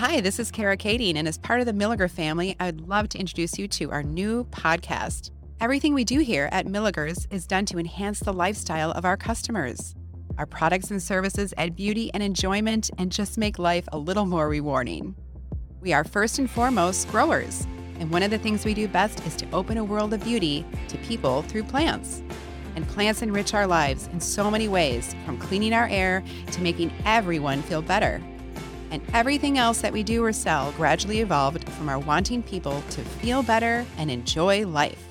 Hi, this is Kara Kading, and as part of the Milaeger family, I'd love to introduce you to our new podcast. Everything we do here at Milaegers is done to enhance the lifestyle of our customers. Our products and services add beauty and enjoyment and just make life a little more rewarding. We are first and foremost growers, and one of the things we do best is to open a world of beauty to people through plants. And plants enrich our lives in so many ways, from cleaning our air to making everyone feel better. And everything else that we do or sell gradually evolved from our wanting people to feel better and enjoy life.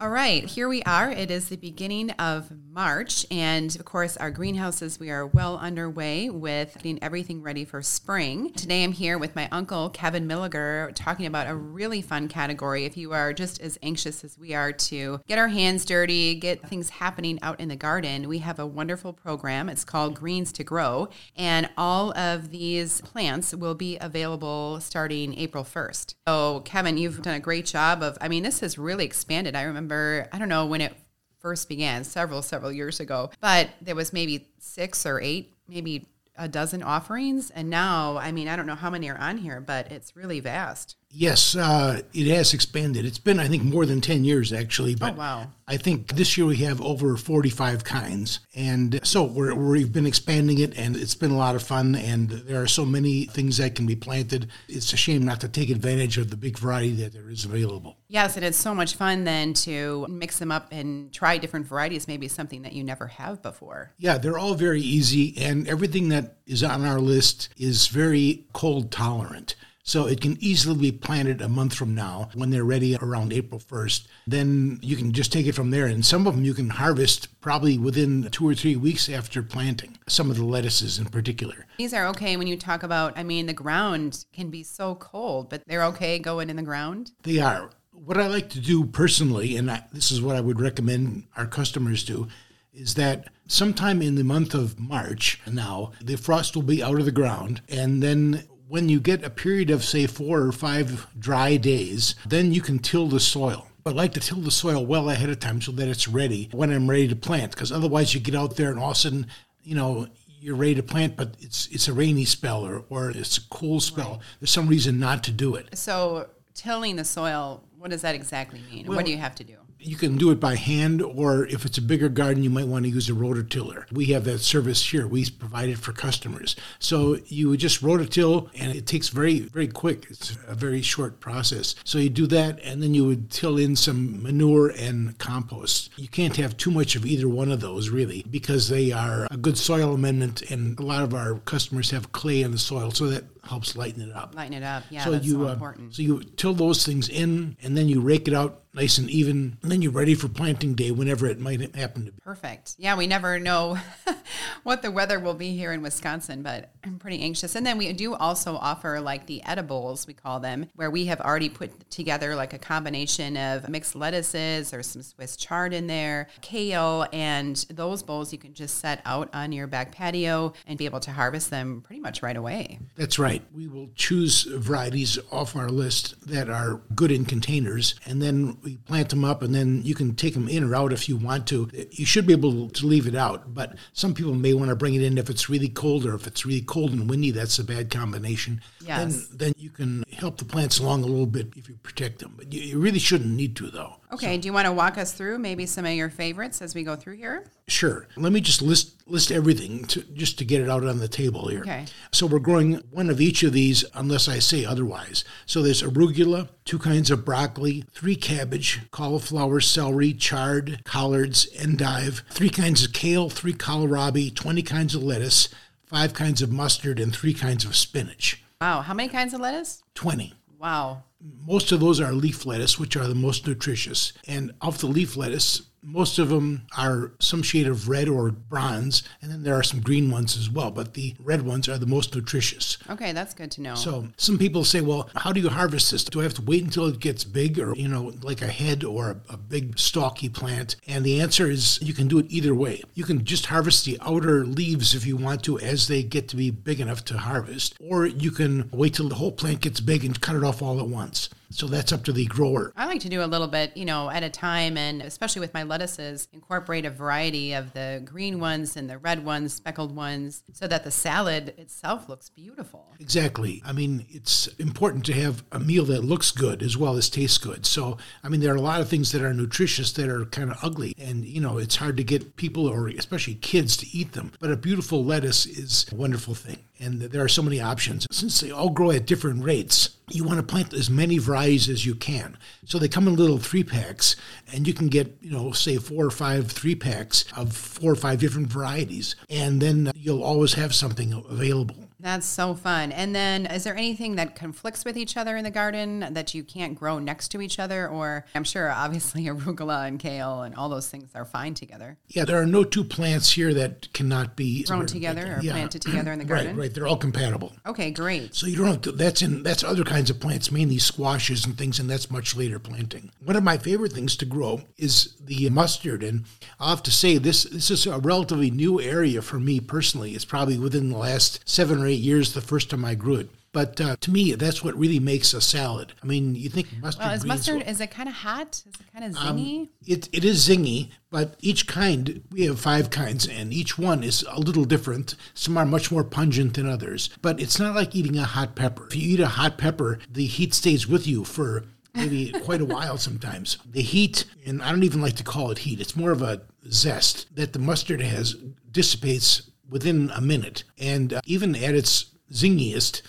All right, here we are. It is the beginning of March. And of course, our greenhouses, we are well underway with getting everything ready for spring. Today, I'm here with my uncle, Kevin Milaeger, talking about a really fun category. If you are just as anxious as we are to get our hands dirty, get things happening out in the garden, we have a wonderful program. It's called Greens to Grow. And all of these plants will be available starting April 1st. So, Kevin, you've done a great job of, I mean, this has really expanded. I remember remember, I don't know when it first began, several, several years ago, but there was maybe six or eight, maybe a dozen offerings. And now, I mean, I don't know how many are on here, but it's really vast. Yes, uh, it has expanded. It's been, I think, more than 10 years actually. But oh, wow. I think this year we have over 45 kinds. And so we're, we've been expanding it, and it's been a lot of fun. And there are so many things that can be planted. It's a shame not to take advantage of the big variety that there is available. Yes, and it's so much fun then to mix them up and try different varieties, maybe something that you never have before. Yeah, they're all very easy, and everything that is on our list is very cold tolerant. So it can easily be planted a month from now when they're ready around April 1st. Then you can just take it from there. And some of them you can harvest probably within two or three weeks after planting, some of the lettuces in particular. These are okay when you talk about, I mean, the ground can be so cold, but they're okay going in the ground? They are. What I like to do personally, and I, this is what I would recommend our customers do, is that sometime in the month of March now, the frost will be out of the ground. And then when you get a period of, say, four or five dry days, then you can till the soil. I like to till the soil well ahead of time so that it's ready when I'm ready to plant. Because otherwise, you get out there and all of a sudden, you know, you're ready to plant, but it's it's a rainy spell or, or it's a cool spell. Right. There's some reason not to do it. So tilling the soil, what does that exactly mean? Well, what do you have to do? You can do it by hand, or if it's a bigger garden, you might want to use a rototiller. We have that service here. We provide it for customers. So you would just rototill, and it takes very, very quick. It's a very short process. So you do that, and then you would till in some manure and compost. You can't have too much of either one of those, really, because they are a good soil amendment, and a lot of our customers have clay in the soil, so that helps lighten it up. Lighten it up, yeah. So that's you so uh, important. So you till those things in, and then you rake it out nice and even. And then you're ready for planting day whenever it might happen to be. Perfect. Yeah, we never know what the weather will be here in Wisconsin, but I'm pretty anxious. And then we do also offer like the edibles, we call them, where we have already put together like a combination of mixed lettuces or some Swiss chard in there, kale, and those bowls you can just set out on your back patio and be able to harvest them pretty much right away. That's right. We will choose varieties off our list that are good in containers and then we plant them up and then you can take them in or out if you want to. You should be able to leave it out, but some people may want to bring it in if it's really cold or if it's really cold and windy. That's a bad combination. Yes. Then, then you can help the plants along a little bit if you protect them, but you, you really shouldn't need to though. Okay. So. Do you want to walk us through maybe some of your favorites as we go through here? Sure. Let me just list list everything to, just to get it out on the table here. Okay. So we're growing one of each of these unless I say otherwise. So there's arugula, two kinds of broccoli, three cabbage, cauliflower, celery, chard, collards, endive, three kinds of kale, three kohlrabi, 20 kinds of lettuce, five kinds of mustard, and three kinds of spinach. Wow. How many kinds of lettuce? 20. Wow. Most of those are leaf lettuce, which are the most nutritious. And of the leaf lettuce, most of them are some shade of red or bronze, and then there are some green ones as well, but the red ones are the most nutritious. Okay, that's good to know. So some people say, well, how do you harvest this? Do I have to wait until it gets big or, you know, like a head or a, a big stalky plant? And the answer is you can do it either way. You can just harvest the outer leaves if you want to as they get to be big enough to harvest, or you can wait till the whole plant gets big and cut it off all at once months so that's up to the grower. I like to do a little bit, you know, at a time, and especially with my lettuces, incorporate a variety of the green ones and the red ones, speckled ones, so that the salad itself looks beautiful. Exactly. I mean, it's important to have a meal that looks good as well as tastes good. So, I mean, there are a lot of things that are nutritious that are kind of ugly, and you know, it's hard to get people or especially kids to eat them. But a beautiful lettuce is a wonderful thing and there are so many options. Since they all grow at different rates, you want to plant as many varieties as you can. So they come in little three packs, and you can get, you know, say four or five three packs of four or five different varieties, and then you'll always have something available. That's so fun. And then, is there anything that conflicts with each other in the garden that you can't grow next to each other? Or I'm sure, obviously, arugula and kale and all those things are fine together. Yeah, there are no two plants here that cannot be grown together or yeah. planted together in the garden. Right, right. They're all compatible. Okay, great. So you don't have to. That's in that's other kinds of plants, mainly squashes and things, and that's much later planting. One of my favorite things to grow is the mustard, and I'll have to say this this is a relatively new area for me personally. It's probably within the last seven or eight years the first time I grew it. But uh, to me, that's what really makes a salad. I mean, you think mustard. Well, is mustard is it kind of hot? Is it kind of um, zingy? Um, it it is zingy, but each kind we have five kinds, and each one is a little different. Some are much more pungent than others, but it's not like eating a hot pepper. If you eat a hot pepper, the heat stays with you for maybe quite a while sometimes. The heat, and I don't even like to call it heat. It's more of a zest that the mustard has dissipates within a minute. And uh, even at its zingiest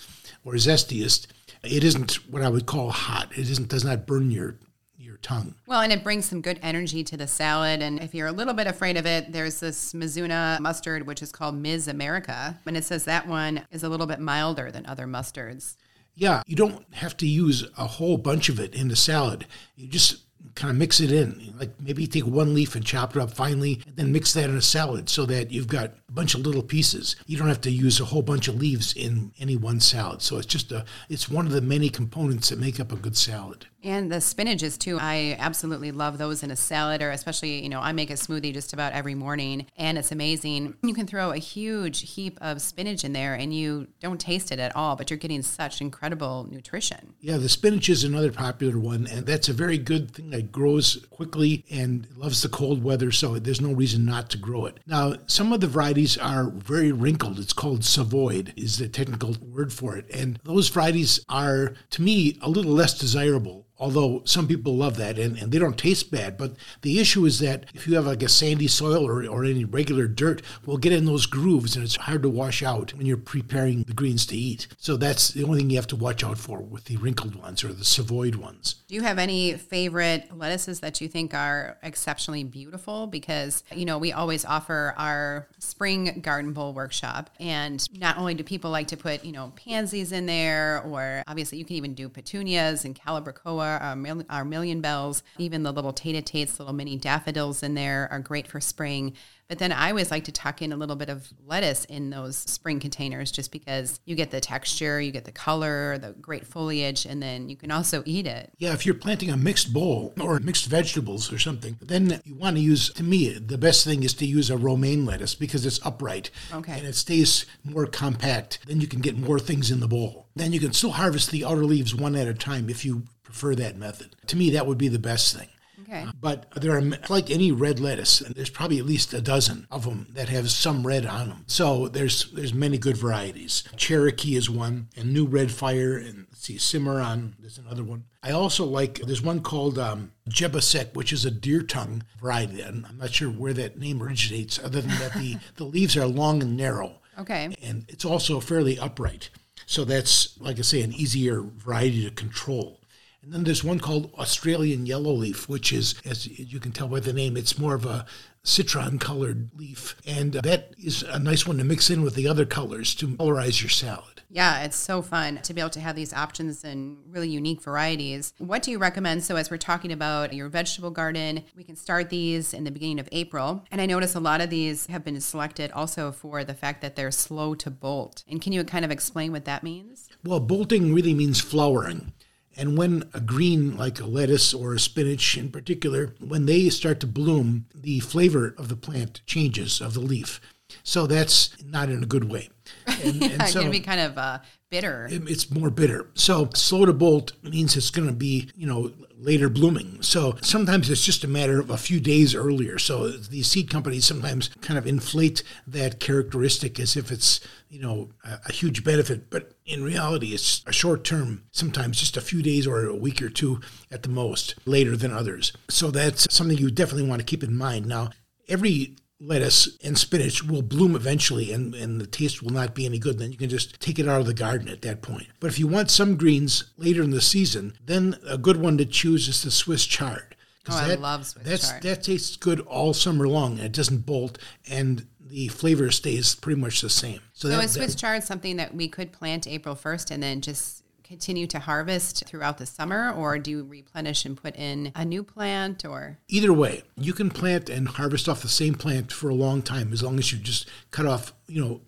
or zestiest, it isn't what I would call hot. It isn't does not burn your your tongue. Well, and it brings some good energy to the salad. And if you're a little bit afraid of it, there's this Mizuna mustard, which is called Miz America. And it says that one is a little bit milder than other mustards. Yeah, you don't have to use a whole bunch of it in the salad. You just kind of mix it in. Like maybe take one leaf and chop it up finely, and then mix that in a salad so that you've got a bunch of little pieces. You don't have to use a whole bunch of leaves in any one salad. So it's just a it's one of the many components that make up a good salad. And the spinaches too. I absolutely love those in a salad or especially, you know, I make a smoothie just about every morning and it's amazing. You can throw a huge heap of spinach in there and you don't taste it at all, but you're getting such incredible nutrition. Yeah, the spinach is another popular one and that's a very good thing that grows quickly and loves the cold weather, so there's no reason not to grow it. Now, some of the varieties are very wrinkled. It's called savoyed is the technical word for it. And those varieties are to me a little less desirable although some people love that and, and they don't taste bad. But the issue is that if you have like a sandy soil or, or any regular dirt, will get in those grooves and it's hard to wash out when you're preparing the greens to eat. So that's the only thing you have to watch out for with the wrinkled ones or the savoyed ones. Do you have any favorite lettuces that you think are exceptionally beautiful? Because, you know, we always offer our spring garden bowl workshop. And not only do people like to put, you know, pansies in there, or obviously you can even do petunias and calibrachoa our, our million bells, even the little tates, little mini daffodils in there are great for spring. But then I always like to tuck in a little bit of lettuce in those spring containers just because you get the texture, you get the color, the great foliage, and then you can also eat it. Yeah, if you're planting a mixed bowl or mixed vegetables or something, then you want to use, to me, the best thing is to use a romaine lettuce because it's upright. Okay. And it stays more compact. Then you can get more things in the bowl. Then you can still harvest the outer leaves one at a time if you prefer that method. To me, that would be the best thing. Okay. Uh, but there are, like any red lettuce, and there's probably at least a dozen of them that have some red on them. So there's there's many good varieties. Cherokee is one, and New Red Fire, and let's see, Cimarron, there's another one. I also like, there's one called um, Jebusek, which is a deer tongue variety. And I'm not sure where that name originates, other than that the, the leaves are long and narrow. Okay. And it's also fairly upright. So that's, like I say, an easier variety to control. And then there's one called Australian yellowleaf, which is, as you can tell by the name, it's more of a citron colored leaf. And that is a nice one to mix in with the other colors to colorize your salad. Yeah, it's so fun to be able to have these options and really unique varieties. What do you recommend? So, as we're talking about your vegetable garden, we can start these in the beginning of April. And I notice a lot of these have been selected also for the fact that they're slow to bolt. And can you kind of explain what that means? Well, bolting really means flowering. And when a green, like a lettuce or a spinach in particular, when they start to bloom, the flavor of the plant changes, of the leaf. So that's not in a good way. And, and it's so going to be kind of uh, bitter. it- it's more bitter. So slow to bolt means it's going to be, you know, later blooming. So sometimes it's just a matter of a few days earlier. So these seed companies sometimes kind of inflate that characteristic as if it's, you know, a, a huge benefit. But in reality, it's a short term, sometimes just a few days or a week or two at the most, later than others. So that's something you definitely want to keep in mind. Now, every lettuce and spinach will bloom eventually and, and the taste will not be any good. Then you can just take it out of the garden at that point. But if you want some greens later in the season, then a good one to choose is the Swiss chard. Oh, I love Swiss that's, chard. That tastes good all summer long and it doesn't bolt and the flavor stays pretty much the same. so that, is that- Swiss chard something that we could plant April 1st and then just continue to harvest throughout the summer, or do you replenish and put in a new plant? Or Either way, you can plant and harvest off the same plant for a long time as long as you just cut off, you know,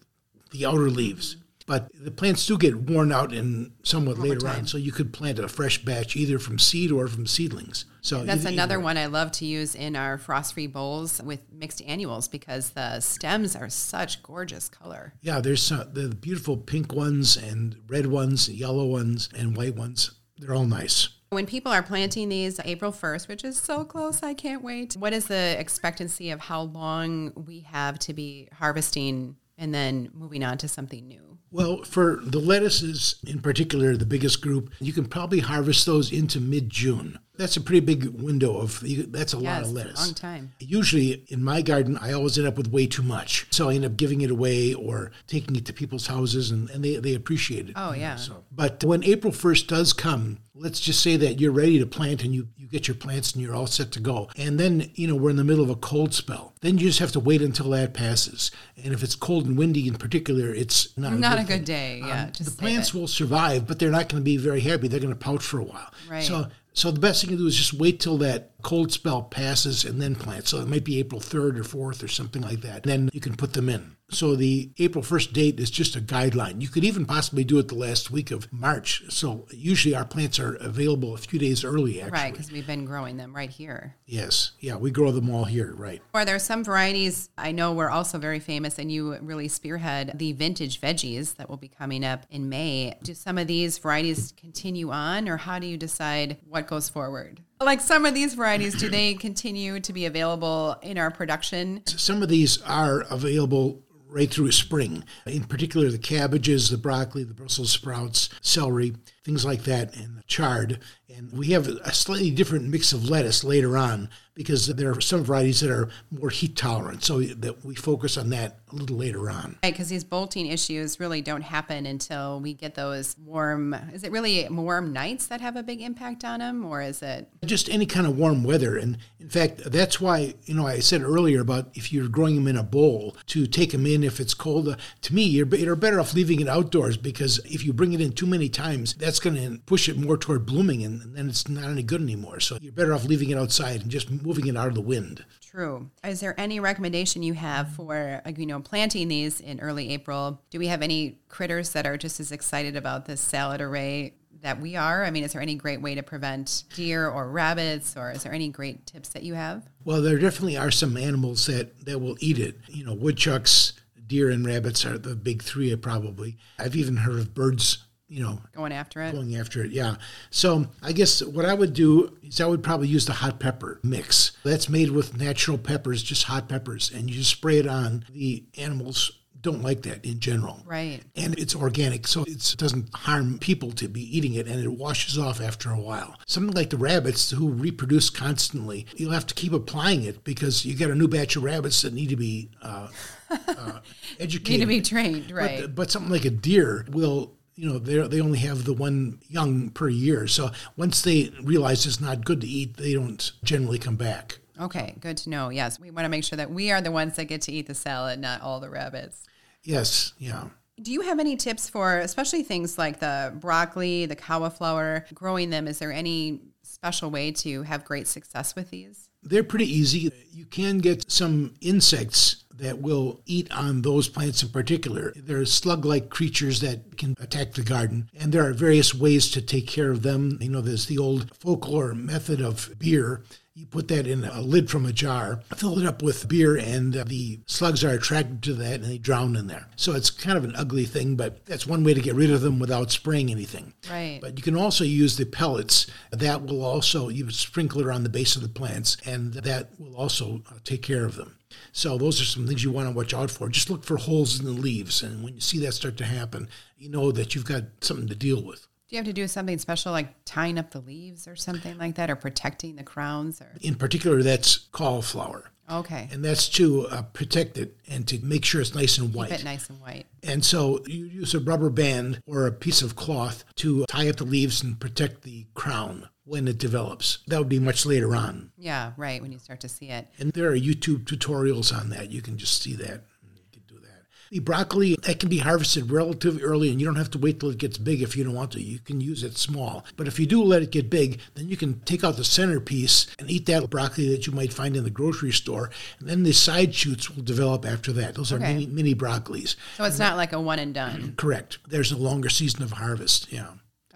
the outer leaves. But the plants do get worn out in somewhat later on, so you could plant a fresh batch either from seed or from seedlings. So that's either- another either- one I love to use in our frost-free bowls with mixed annuals because the stems are such gorgeous color. Yeah, there's uh, the beautiful pink ones and red ones, yellow ones, and white ones. They're all nice. When people are planting these April 1st, which is so close, I can't wait. What is the expectancy of how long we have to be harvesting and then moving on to something new? Well, for the lettuces in particular, the biggest group, you can probably harvest those into mid June. That's a pretty big window of that's a lot of lettuce. long time. Usually in my garden, I always end up with way too much. So I end up giving it away or taking it to people's houses and, and they, they appreciate it. Oh, yeah. So, but when April 1st does come, let's just say that you're ready to plant and you, you get your plants and you're all set to go. And then, you know, we're in the middle of a cold spell. Then you just have to wait until that passes. And if it's cold and windy in particular, it's not, Not a thing. good day. Yeah, Um, just the plants will survive, but they're not going to be very happy. They're going to pout for a while. Right. So, so the best thing to do is just wait till that cold spell passes and then plant. So it might be April 3rd or 4th or something like that. Then you can put them in. So the April 1st date is just a guideline. You could even possibly do it the last week of March. So usually our plants are available a few days early, actually. Right, because we've been growing them right here. Yes. Yeah, we grow them all here, right. Are there some varieties I know we're also very famous, and you really spearhead the vintage veggies that will be coming up in May? Do some of these varieties continue on, or how do you decide what goes forward? Like some of these varieties, do they continue to be available in our production? Some of these are available right through spring. In particular, the cabbages, the broccoli, the Brussels sprouts, celery, things like that, and the chard. And we have a slightly different mix of lettuce later on because there are some varieties that are more heat tolerant. So that we focus on that a little later on. Right, because these bolting issues really don't happen until we get those warm. Is it really warm nights that have a big impact on them, or is it? just any kind of warm weather. And in fact, that's why, you know, I said earlier about if you're growing them in a bowl to take them in if it's cold. Uh, to me, you're, you're better off leaving it outdoors because if you bring it in too many times, that's going to push it more toward blooming and, and then it's not any good anymore. So you're better off leaving it outside and just moving it out of the wind. True. Is there any recommendation you have for uh, you know planting these in early April? Do we have any critters that are just as excited about this salad array that we are? I mean, is there any great way to prevent deer or rabbits, or is there any great tips that you have? Well, there definitely are some animals that, that will eat it. You know, woodchucks, deer, and rabbits are the big three, probably. I've even heard of birds, you know, Going after it. going after it. Yeah. So I guess what I would do is I would probably use the hot pepper mix. That's made with natural peppers, just hot peppers, and you just spray it on. The animals don't like that in general. Right. And it's organic, so it's- it doesn't harm people to be eating it, and it washes off after a while. Something like the rabbits who reproduce constantly, you'll have to keep applying it because you get a new batch of rabbits that need to be uh, uh, educated. Need to be trained, right? But, but something like a deer will, you know, they they only have the one young per year. So once they realize it's not good to eat, they don't generally come back. okay, good to know. Yes, we want to make sure that we are the ones that get to eat the salad, not all the rabbits. Yes, yeah. Do you have any tips for, especially things like the broccoli, the cauliflower, growing them? Is there any special way to have great success with these? They're pretty easy. You can get some insects that will eat on those plants in particular. There are slug like creatures that can attack the garden, and there are various ways to take care of them. You know, there's the old folklore method of beer. You put that in a lid from a jar, fill it up with beer, and uh, the slugs are attracted to that and they drown in there. So it's kind of an ugly thing, but that's one way to get rid of them without spraying anything. Right. But you can also use the pellets. That will also, you sprinkle it around the base of the plants, and that will also uh, take care of them. So those are some things you want to watch out for. Just look for holes in the leaves, and when you see that start to happen, you know that you've got something to deal with. Do you have to do something special like tying up the leaves or something like that or protecting the crowns or In particular, that's cauliflower. Okay. And that's to uh, protect it and to make sure it's nice and white. Keep it nice and white. And so you use a rubber band or a piece of cloth to tie up the leaves and protect the crown when it develops. That would be much later on. Yeah, right, when you start to see it. And there are YouTube tutorials on that. You can just see that. You can do that. The broccoli that can be harvested relatively early, and you don't have to wait till it gets big if you don't want to. You can use it small. But if you do let it get big, then you can take out the centerpiece and eat that broccoli that you might find in the grocery store. And then the side shoots will develop after that. Those are Okay. mini, mini broccolis. So it's not like a one and done. Correct. There's a longer season of harvest. Yeah.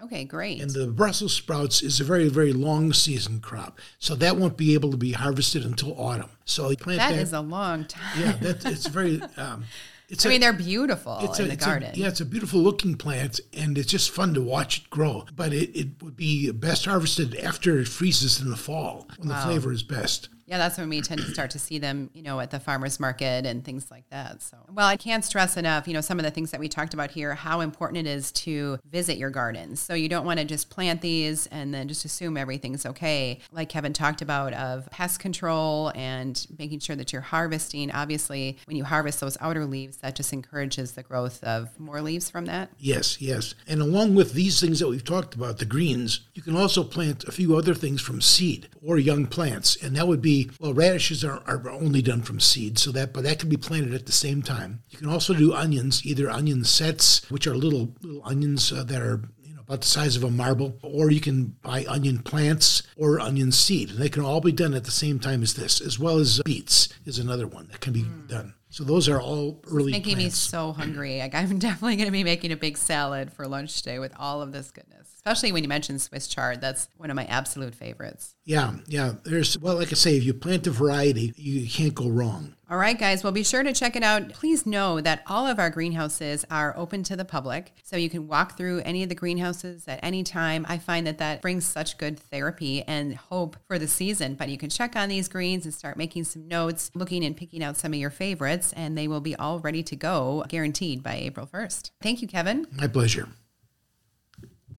Okay, great. And the Brussels sprouts is a very, very long season crop. So that won't be able to be harvested until autumn. So you plant that that. is a long time. yeah, that, it's very. Um, it's I a- mean, they're beautiful it's in a, the it's a- garden. yeah, it's a beautiful looking plant, and it's just fun to watch it grow. But it, it would be best harvested after it freezes in the fall when the flavor is best. Yeah, that's when we tend to start to see them, you know, at the farmers market and things like that. So, well, I can't stress enough, you know, some of the things that we talked about here, how important it is to visit your gardens. So you don't want to just plant these and then just assume everything's okay. Like Kevin talked about of pest control and making sure that you're harvesting. Obviously, when you harvest those outer leaves, that just encourages the growth of more leaves from that. Yes, yes. And along with these things that we've talked about, the greens, you can also plant a few other things from seed or young plants. And that would be, well, radishes are, are only done from seed, so that but that can be planted at the same time. You can also do onions, either onion sets, which are little little onions uh, that are you know about the size of a marble, or you can buy onion plants or onion seed. And they can all be done at the same time as this, as well as beets is another one that can be done. So those are all early Making me so hungry. Like I'm definitely going to be making a big salad for lunch today with all of this goodness. Especially when you mentioned Swiss chard. That's one of my absolute favorites. Yeah, yeah. There's well, like I say, if you plant a variety, you can't go wrong. All right, guys. Well, be sure to check it out. Please know that all of our greenhouses are open to the public, so you can walk through any of the greenhouses at any time. I find that that brings such good therapy and hope for the season. But you can check on these greens and start making some notes, looking and picking out some of your favorites, and they will be all ready to go, guaranteed by April 1st. Thank you, Kevin. My pleasure.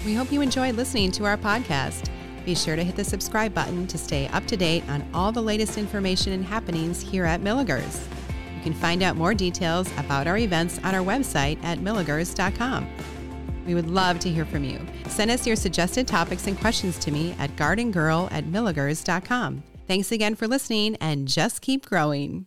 We hope you enjoyed listening to our podcast. Be sure to hit the subscribe button to stay up to date on all the latest information and happenings here at Milaegers. You can find out more details about our events on our website at milaegers.com. We would love to hear from you. Send us your suggested topics and questions to me at gardengirl at milaegers.com. Thanks again for listening and just keep growing.